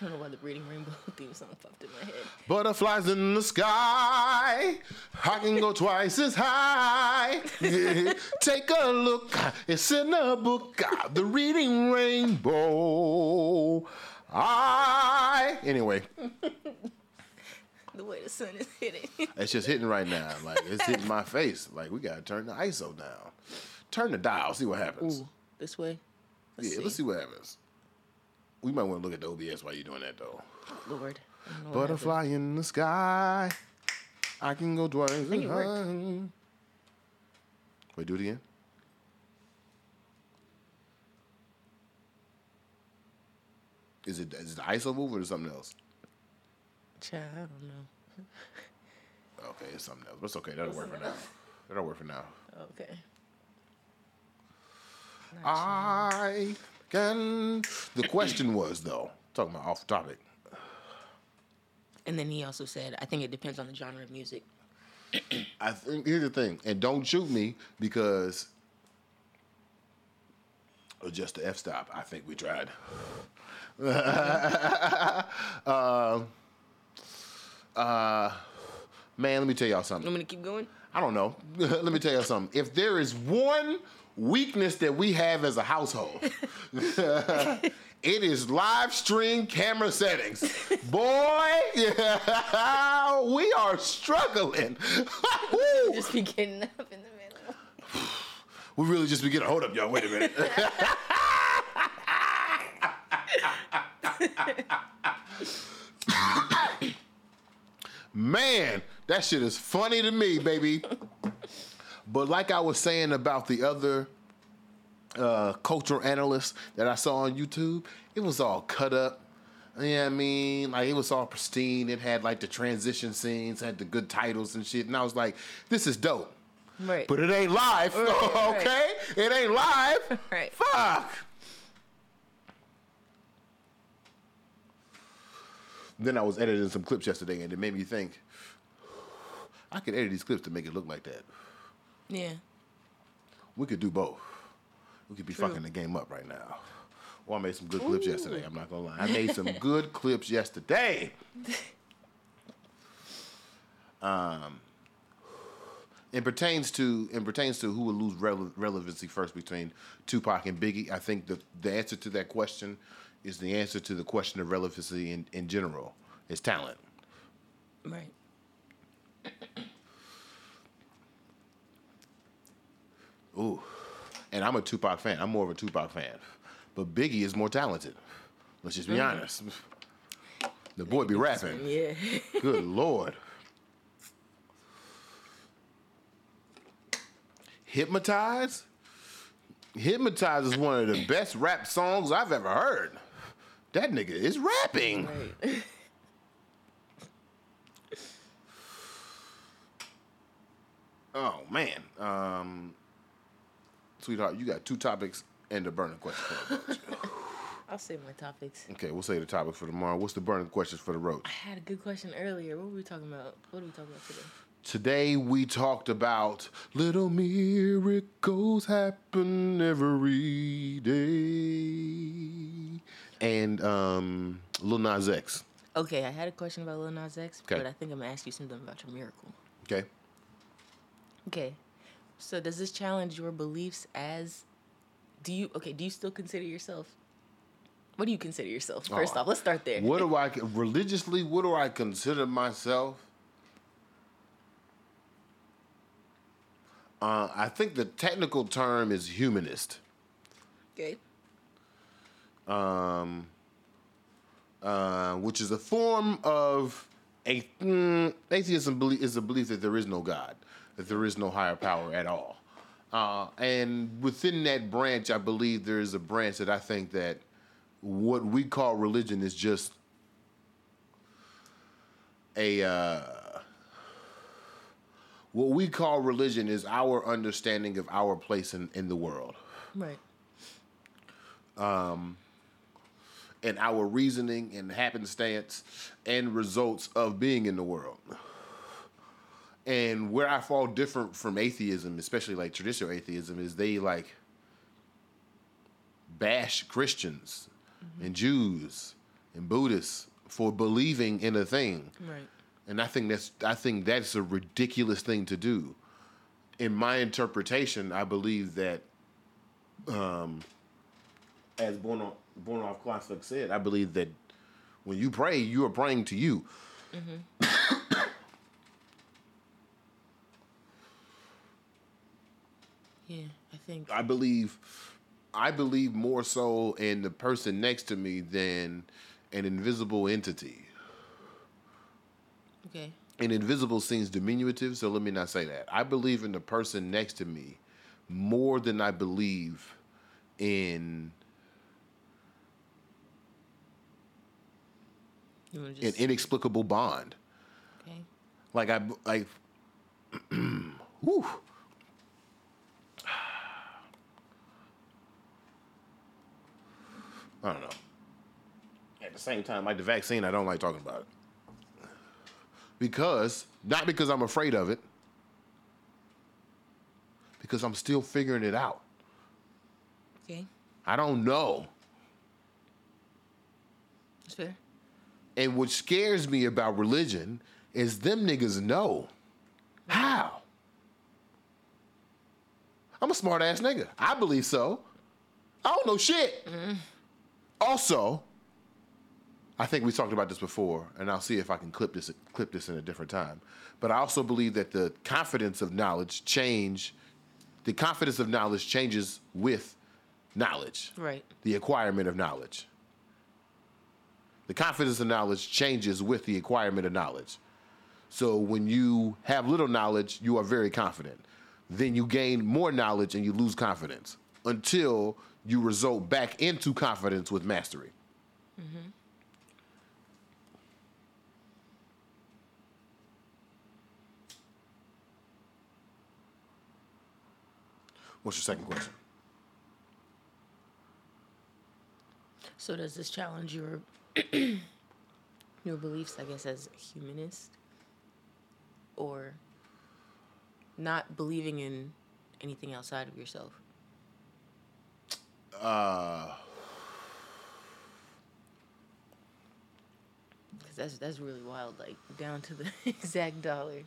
I don't know why the Reading Rainbow theme song popped in my head. Butterflies in the sky. I can go twice as high. Take a look. It's in the book. The reading rainbow. I. Anyway, The way the sun is hitting. it's just hitting right now. Like it's hitting my face. Like we gotta turn the ISO down. Turn the dial. See what happens. Ooh, this way. Let's yeah, see. let's see what happens. We might want to look at the OBS while you're doing that though. Lord. I don't know what Butterfly in the sky. I can go twice think it worked. Wait, do it again. Is it is it the ISO move or something else? Child, I don't know. Okay, it's something else. But it's okay. That'll work for now. That'll work for now. Okay. I can. The question was though, talking about off topic. And then he also said, I think it depends on the genre of music. I think here's the thing, and don't shoot me because or just the f stop. I think we tried. uh, uh, man, let me tell y'all something. I'm gonna keep going. I don't know. let me tell y'all something. If there is one weakness that we have as a household, it is live stream camera settings. Boy, yeah, we are struggling. Just be getting up in the middle. we really just begin to hold up, y'all. Wait a minute. Man, that shit is funny to me, baby. But like I was saying about the other uh, cultural analysts that I saw on YouTube, it was all cut up. Yeah, I mean, like it was all pristine. It had like the transition scenes, had the good titles and shit. And I was like, this is dope. Right. But it ain't live, right. okay? It ain't live. Right. Fuck. Then I was editing some clips yesterday, and it made me think I could edit these clips to make it look like that. Yeah. We could do both. We could be True. fucking the game up right now. Well, I made some good clips yesterday. I'm not gonna lie. I made some good clips yesterday. Um, it pertains to it pertains to who will lose rele- relevancy first between Tupac and Biggie. I think the the answer to that question is the answer to the question of relevancy in, in general. Is talent. Right. Ooh, and I'm a Tupac fan. I'm more of a Tupac fan, but Biggie is more talented. Let's just be mm. honest. The boy be rapping. Yeah. Good lord. Hypnotize? Hypnotize is one of the best rap songs I've ever heard. That nigga is rapping. Right. oh man. Um sweetheart, you got two topics and a burning question for. I'll save my topics. Okay, we'll say the topics for tomorrow. What's the burning questions for the roach? I had a good question earlier. What were we talking about? What are we talking about today? Today we talked about little miracles happen every day. And um Lil Nas X. Okay, I had a question about Lil Nas X, Okay. but I think I'm gonna ask you something about your miracle. Okay. Okay, so does this challenge your beliefs as? Do you okay? Do you still consider yourself? What do you consider yourself? First Oh, off, let's start there. What do I religiously? What do I consider myself? Uh, I think the technical term is humanist, Okay. um, uh, which is a form of a mm, atheism. Is a belief that there is no God, that there is no higher power at all. Uh, and within that branch, I believe there is a branch that I think that what we call religion is just a uh, what we call religion is our understanding of our place in, in the world Right. Um, and our reasoning and happenstance and results of being in the world. And where I fall different from atheism, especially like traditional atheism, is they like bash Christians and Jews and Buddhists for believing in a thing. Right. And I think that's I think that's a ridiculous thing to do. In my interpretation, I believe that um as born on born off classic said, I believe that when you pray, you are praying to you. Yeah, I think. I believe I believe more so in the person next to me than an invisible entity. Okay. and invisible seems diminutive, so let me not say that. I believe in the person next to me more than I believe in an inexplicable bond. okay? Like I like whew. I don't know. At the same time, like the vaccine, I don't like talking about it. Because, not because I'm afraid of it, because I'm still figuring it out. Okay, I don't know. that's fair. And what scares me about religion is them niggas know. How? I'm a smart ass nigga. I believe so. I don't know shit. Mm-hmm. Also, I think we talked about this before, and I'll see if I can clip this clip this in a different time. But I also believe that the confidence of knowledge change, the confidence of knowledge changes with knowledge Right. the acquirement of knowledge. The confidence of knowledge changes with the acquirement of knowledge. So when you have little knowledge, you are very confident. Then you gain more knowledge and you lose confidence until you result back into confidence with mastery. Mm-hmm. What's your second question? So does this challenge your your beliefs, I guess, as humanist, or not believing in anything outside of yourself? Uh, Because that's that's really wild, like down to the exact dollar.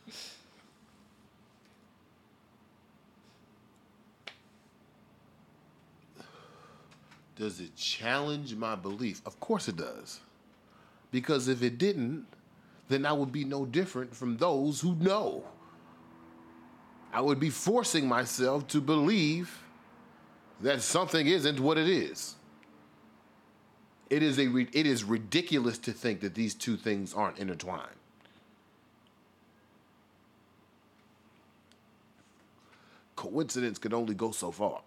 Does it challenge my belief? Of course it does. Because if it didn't, then I would be no different from those who know. I would be forcing myself to believe that something isn't what it is. It is a it is ridiculous to think that these two things aren't intertwined. coincidence can only go so far.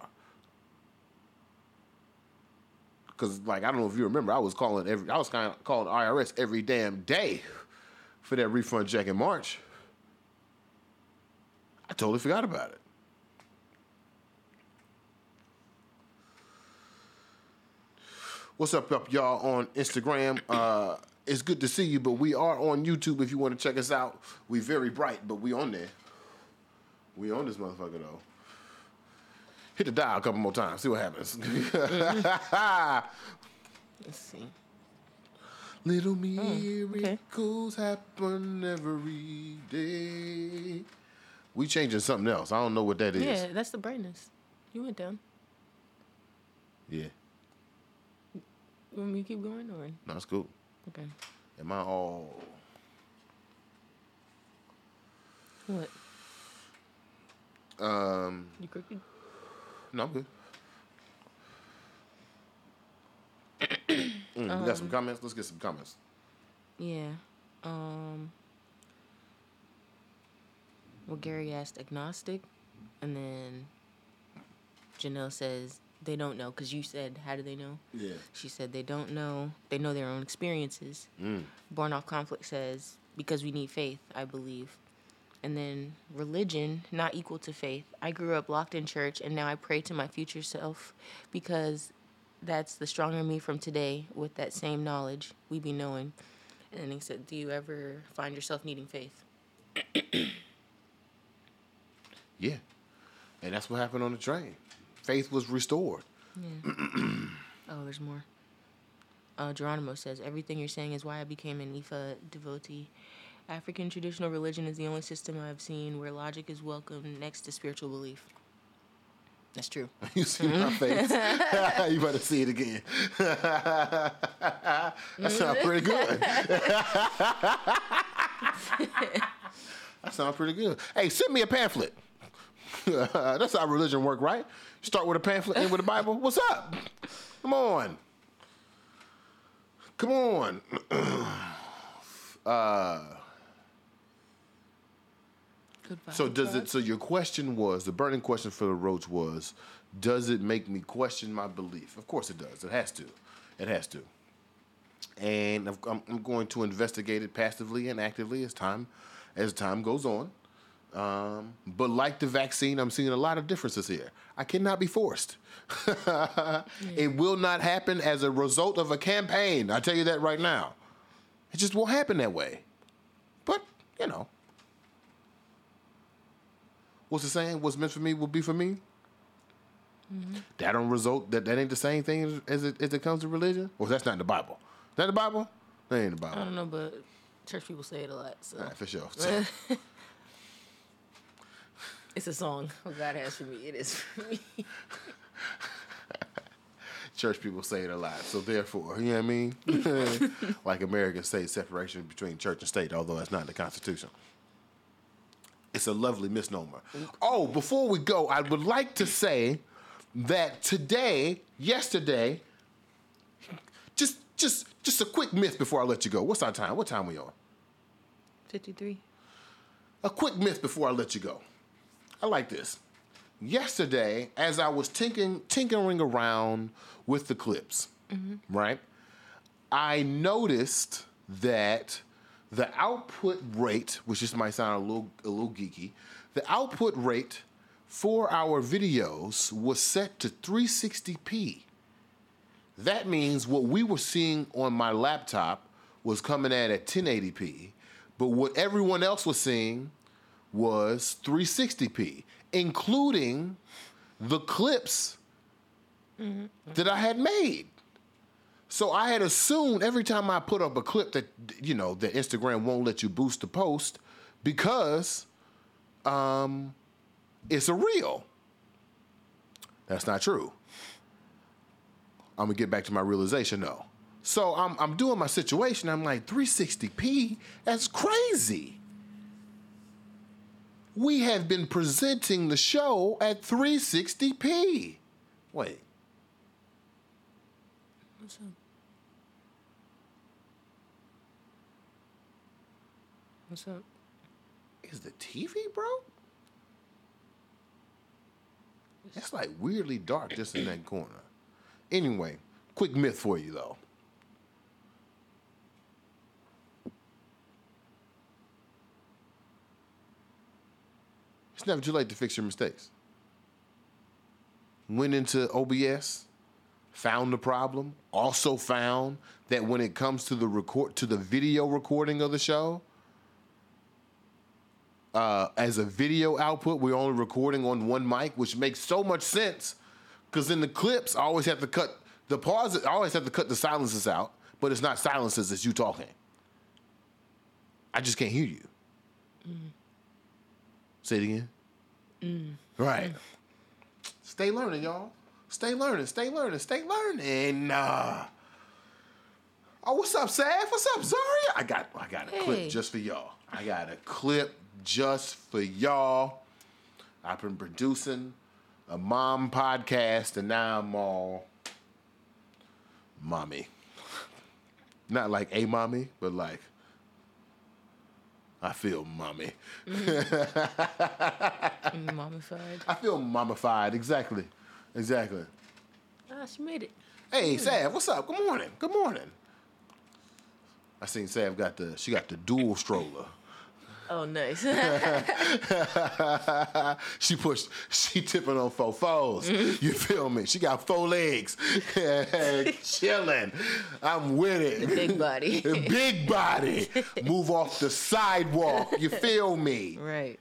Cause like I don't know if you remember, I was calling every I was kind of calling IRS every damn day for that refund check in March. I totally forgot about it. What's up, up y'all on Instagram? Uh, it's good to see you, but we are on YouTube if you want to check us out. We very bright, but we on there. We on this motherfucker though. Hit the dial a couple more times. See what happens. Let's see. Little okay. miracles happen every day. We changing something else. I don't know what that is. Yeah, that's the brightness. You went down. Yeah. You want me to keep going or? No, it's cool. Okay. Am I all? What? Um. You crooked? No, I'm good. Mm, we got some comments. Let's get some comments. Yeah. Um. Well, Gary asked agnostic, and then Janelle says they don't know because you said how do they know? Yeah. She said they don't know. They know their own experiences. Mm. Born off conflict says because we need faith, I believe. And then religion not equal to faith. I grew up locked in church, and now I pray to my future self because that's the stronger me from today. With that same knowledge, we be knowing. And then he said, "Do you ever find yourself needing faith?" Yeah. And that's what happened on the train. Faith was restored. Oh, there's more. Uh, Geronimo says, Everything you're saying is why I became an Ifa devotee. African traditional religion is the only system I've seen where logic is welcome next to spiritual belief. That's true. You see my face? you better see it again. that sounds pretty good. that sounds pretty good. Hey, send me a pamphlet. That's how religion work, right? Start with a pamphlet, end with a Bible. What's up? Come on. Come on. uh, Goodbye. so does it? So your question was the burning question for the roach was, does it make me question my belief? Of course it does. It has to. It has to. And I'm- I'm, I'm going to investigate it passively and actively as time as time goes on. Um, but like the vaccine, I'm seeing a lot of differences here. I cannot be forced. It will not happen as a result of a campaign. I tell you that right now. It just won't happen that way. But you know, what's the saying? What's meant for me will be for me. That don't result. That that ain't the same thing as it as it comes to religion. Well, that's not in the Bible. Is that the Bible? That ain't the Bible. I don't know, but church people say it a lot. So right, for sure. it's a song what God has for me. It is for me. church people say it a lot. So therefore, you know what I mean? like Americans say separation between church and state, although that's not in the Constitution. It's a lovely misnomer. Oh, before we go, I would like to say that today, yesterday, just just just a quick myth before I let you go. What's our time? What time we on? 53. a quick myth before I let you go. I like this. Yesterday, as I was tinkering, tinkering around with the clips, mm-hmm. right, I noticed that the output rate, which just might sound a little a little geeky, the output rate for our videos was set to 360p. That means what we were seeing on my laptop was coming at at 1080p, but what everyone else was seeing was 360p, including the clips that I had made. So I had assumed every time I put up a clip that you know that Instagram won't let you boost the post because um, it's a reel. That's not true. I'm gonna get back to my realization though. So I'm I'm doing my situation. I'm like 360p. That's crazy. We have been presenting the show at 360p. Wait, What's up? What's up? is the TV broke? It's like weirdly dark just in that corner. Anyway, quick myth for you though. It's never too late to fix your mistakes. Went into OBS, found the problem, also found that when it comes to the record to the video recording of the show, uh, as a video output, we're only recording on one mic, which makes so much sense. Because in the clips, I always have to cut the pauses. I always have to cut the silences out, but it's not silences; it's you talking. I just can't hear you. Say it again. Right. Stay learning, y'all. Stay learning. Stay learning. Stay learning. Uh, oh, what's up, Saf? What's up, Zaria? I got, I got a Hey. clip just for y'all. I got a clip just for y'all. I've been producing a mom podcast, and now I'm all mommy. Not like a mommy, but like I feel mommy. Mummified. I feel mummified. Exactly. Exactly. Ah, she made it. Hey, Sav, what's up? Good morning. Good morning. I seen Sav got the she got the dual stroller. Oh, nice. she pushed she tipping on four fours. You feel me? She got four legs. Chilling. I'm with it. Big body. Big body. Move off the sidewalk. You feel me? right.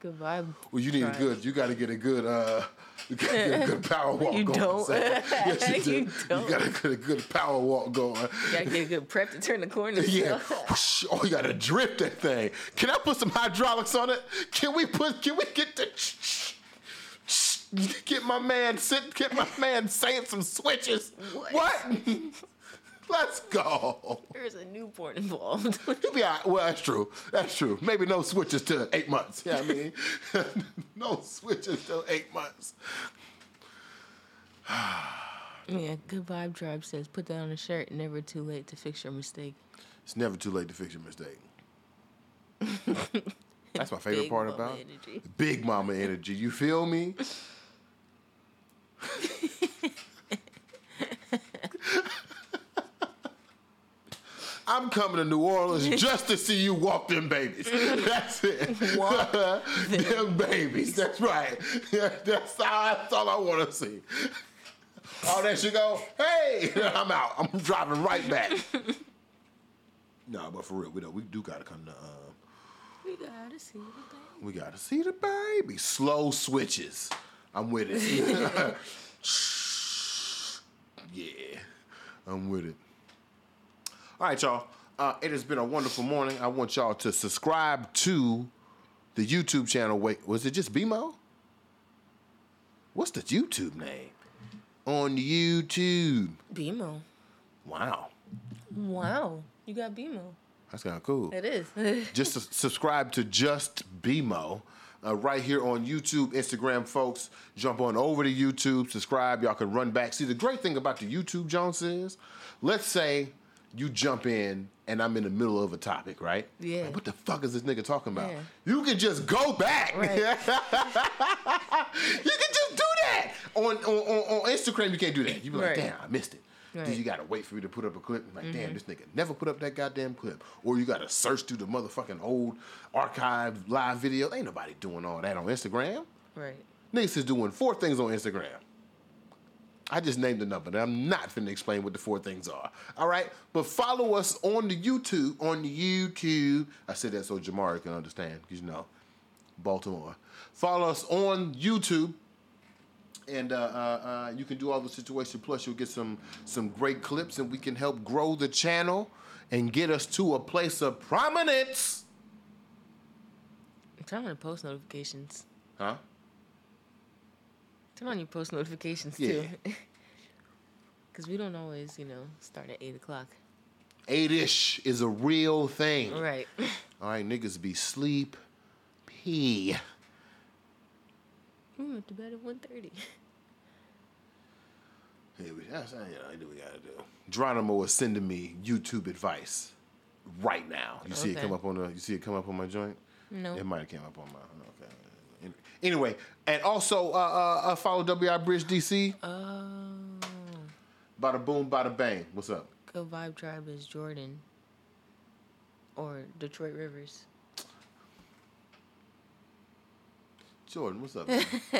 Good vibe. Well, you need a good. You got to get a good. uh You got to get a good power walk You going. don't. Yes, you do. You You, don't. got to get a good power walk going. You Gotta get a good prep to turn the corner. Yeah. Whoosh. Oh, you got to drift that thing. Can I put some hydraulics on it? Can we put? Can we get the? Get my man sit. Get my man saying some switches. What? What? Let's go. There's a newborn involved. You'll be all right. Well, that's true. That's true. Maybe no switches to eight months. Yeah, I mean, no switches till eight months. yeah, good vibe tribe says put that on a shirt. Never too late to fix your mistake. It's never too late to fix your mistake. That's my favorite Big part mama about energy. big mama energy. You feel me? I'm coming to New Orleans just to see you walk them babies. That's it. Walk them babies. That's right. That's all, that's all I want to see. All that should go, hey, I'm out. I'm driving right back. no, but for real, we, know, we do got to come to, um, We gotta see the thing. we got to see the baby. Slow switches. I'm with it. yeah, I'm with it. All right, y'all. Uh, it has been a wonderful morning. I want y'all to subscribe to the YouTube channel. Wait, was it just BMO? What's the YouTube name? On YouTube. BMO. Wow, Wow. You got BMO. that's kind of cool. It is. just subscribe to Just BMO. Uh, right here on YouTube, Instagram, folks. Jump on over to YouTube, subscribe. Y'all can run back. See, the great thing about the YouTube Jones is, let's say you jump in and I'm in the middle of a topic, right? Yeah. Like, what the fuck is this nigga talking about? Yeah. You can just go back. Right. you can just do that. On, on, on, on Instagram, you can't do that. You be like, Right. damn, I missed it. Then Right. Mm-hmm. you gotta wait for me to put up a clip. Like, damn, this nigga never put up that goddamn clip. Or you gotta search through the motherfucking old archived live video. Ain't nobody doing all that on Instagram. right. Niggas is doing four things on Instagram. I just named the number. and I'm not finna explain what the four things are. All right, but follow us on the YouTube. On the YouTube, I said that so Jamari can understand, because you know, Baltimore. Follow us on YouTube, and uh, uh, uh, you can do all the situation. Plus, you'll get some some great clips, and we can help grow the channel and get us to a place of prominence. Turn on your post notifications. Huh? Turn on your post notifications Yeah. too. Because we don't always, you know, start at 8 o'clock. Eight ish is a real thing. Right. All right, niggas be sleep. Pee. We went to bed at 1.30. Hey, we, that's, uh, you know, I do what we gotta do. Geronimo is sending me YouTube advice right now. You see it come up on the. You see it come up on my joint. No. It might have came up on my. Okay. Anyway, and also uh, uh, uh, follow WI Bridge DC. Oh, Bada boom, bada bang. What's up? Good Vibe Tribe is Jordan or Detroit Rivers. Jordan, what's up? Man?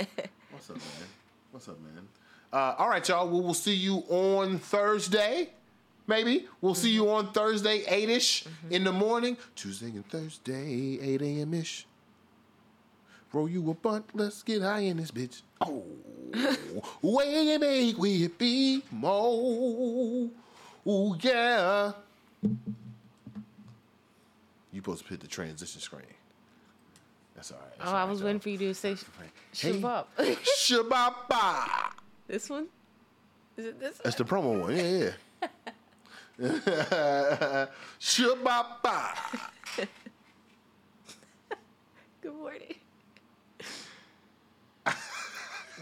what's up, man? What's up, man? Uh, all right, y'all. We will see you on Thursday. Maybe we'll see you on Thursday, eight ish in the morning. Tuesday and Thursday, eight a.m. ish. Roll you a bunt. Let's get high in this bitch. Oh, way you make we be mo. Ooh yeah. You supposed to hit the transition screen. That's all right. That's Oh, all I was waiting for you to say Hey. Shabab. Shababa. this one? Is it this one? That's the promo one. Yeah, yeah. Shababa. Good morning.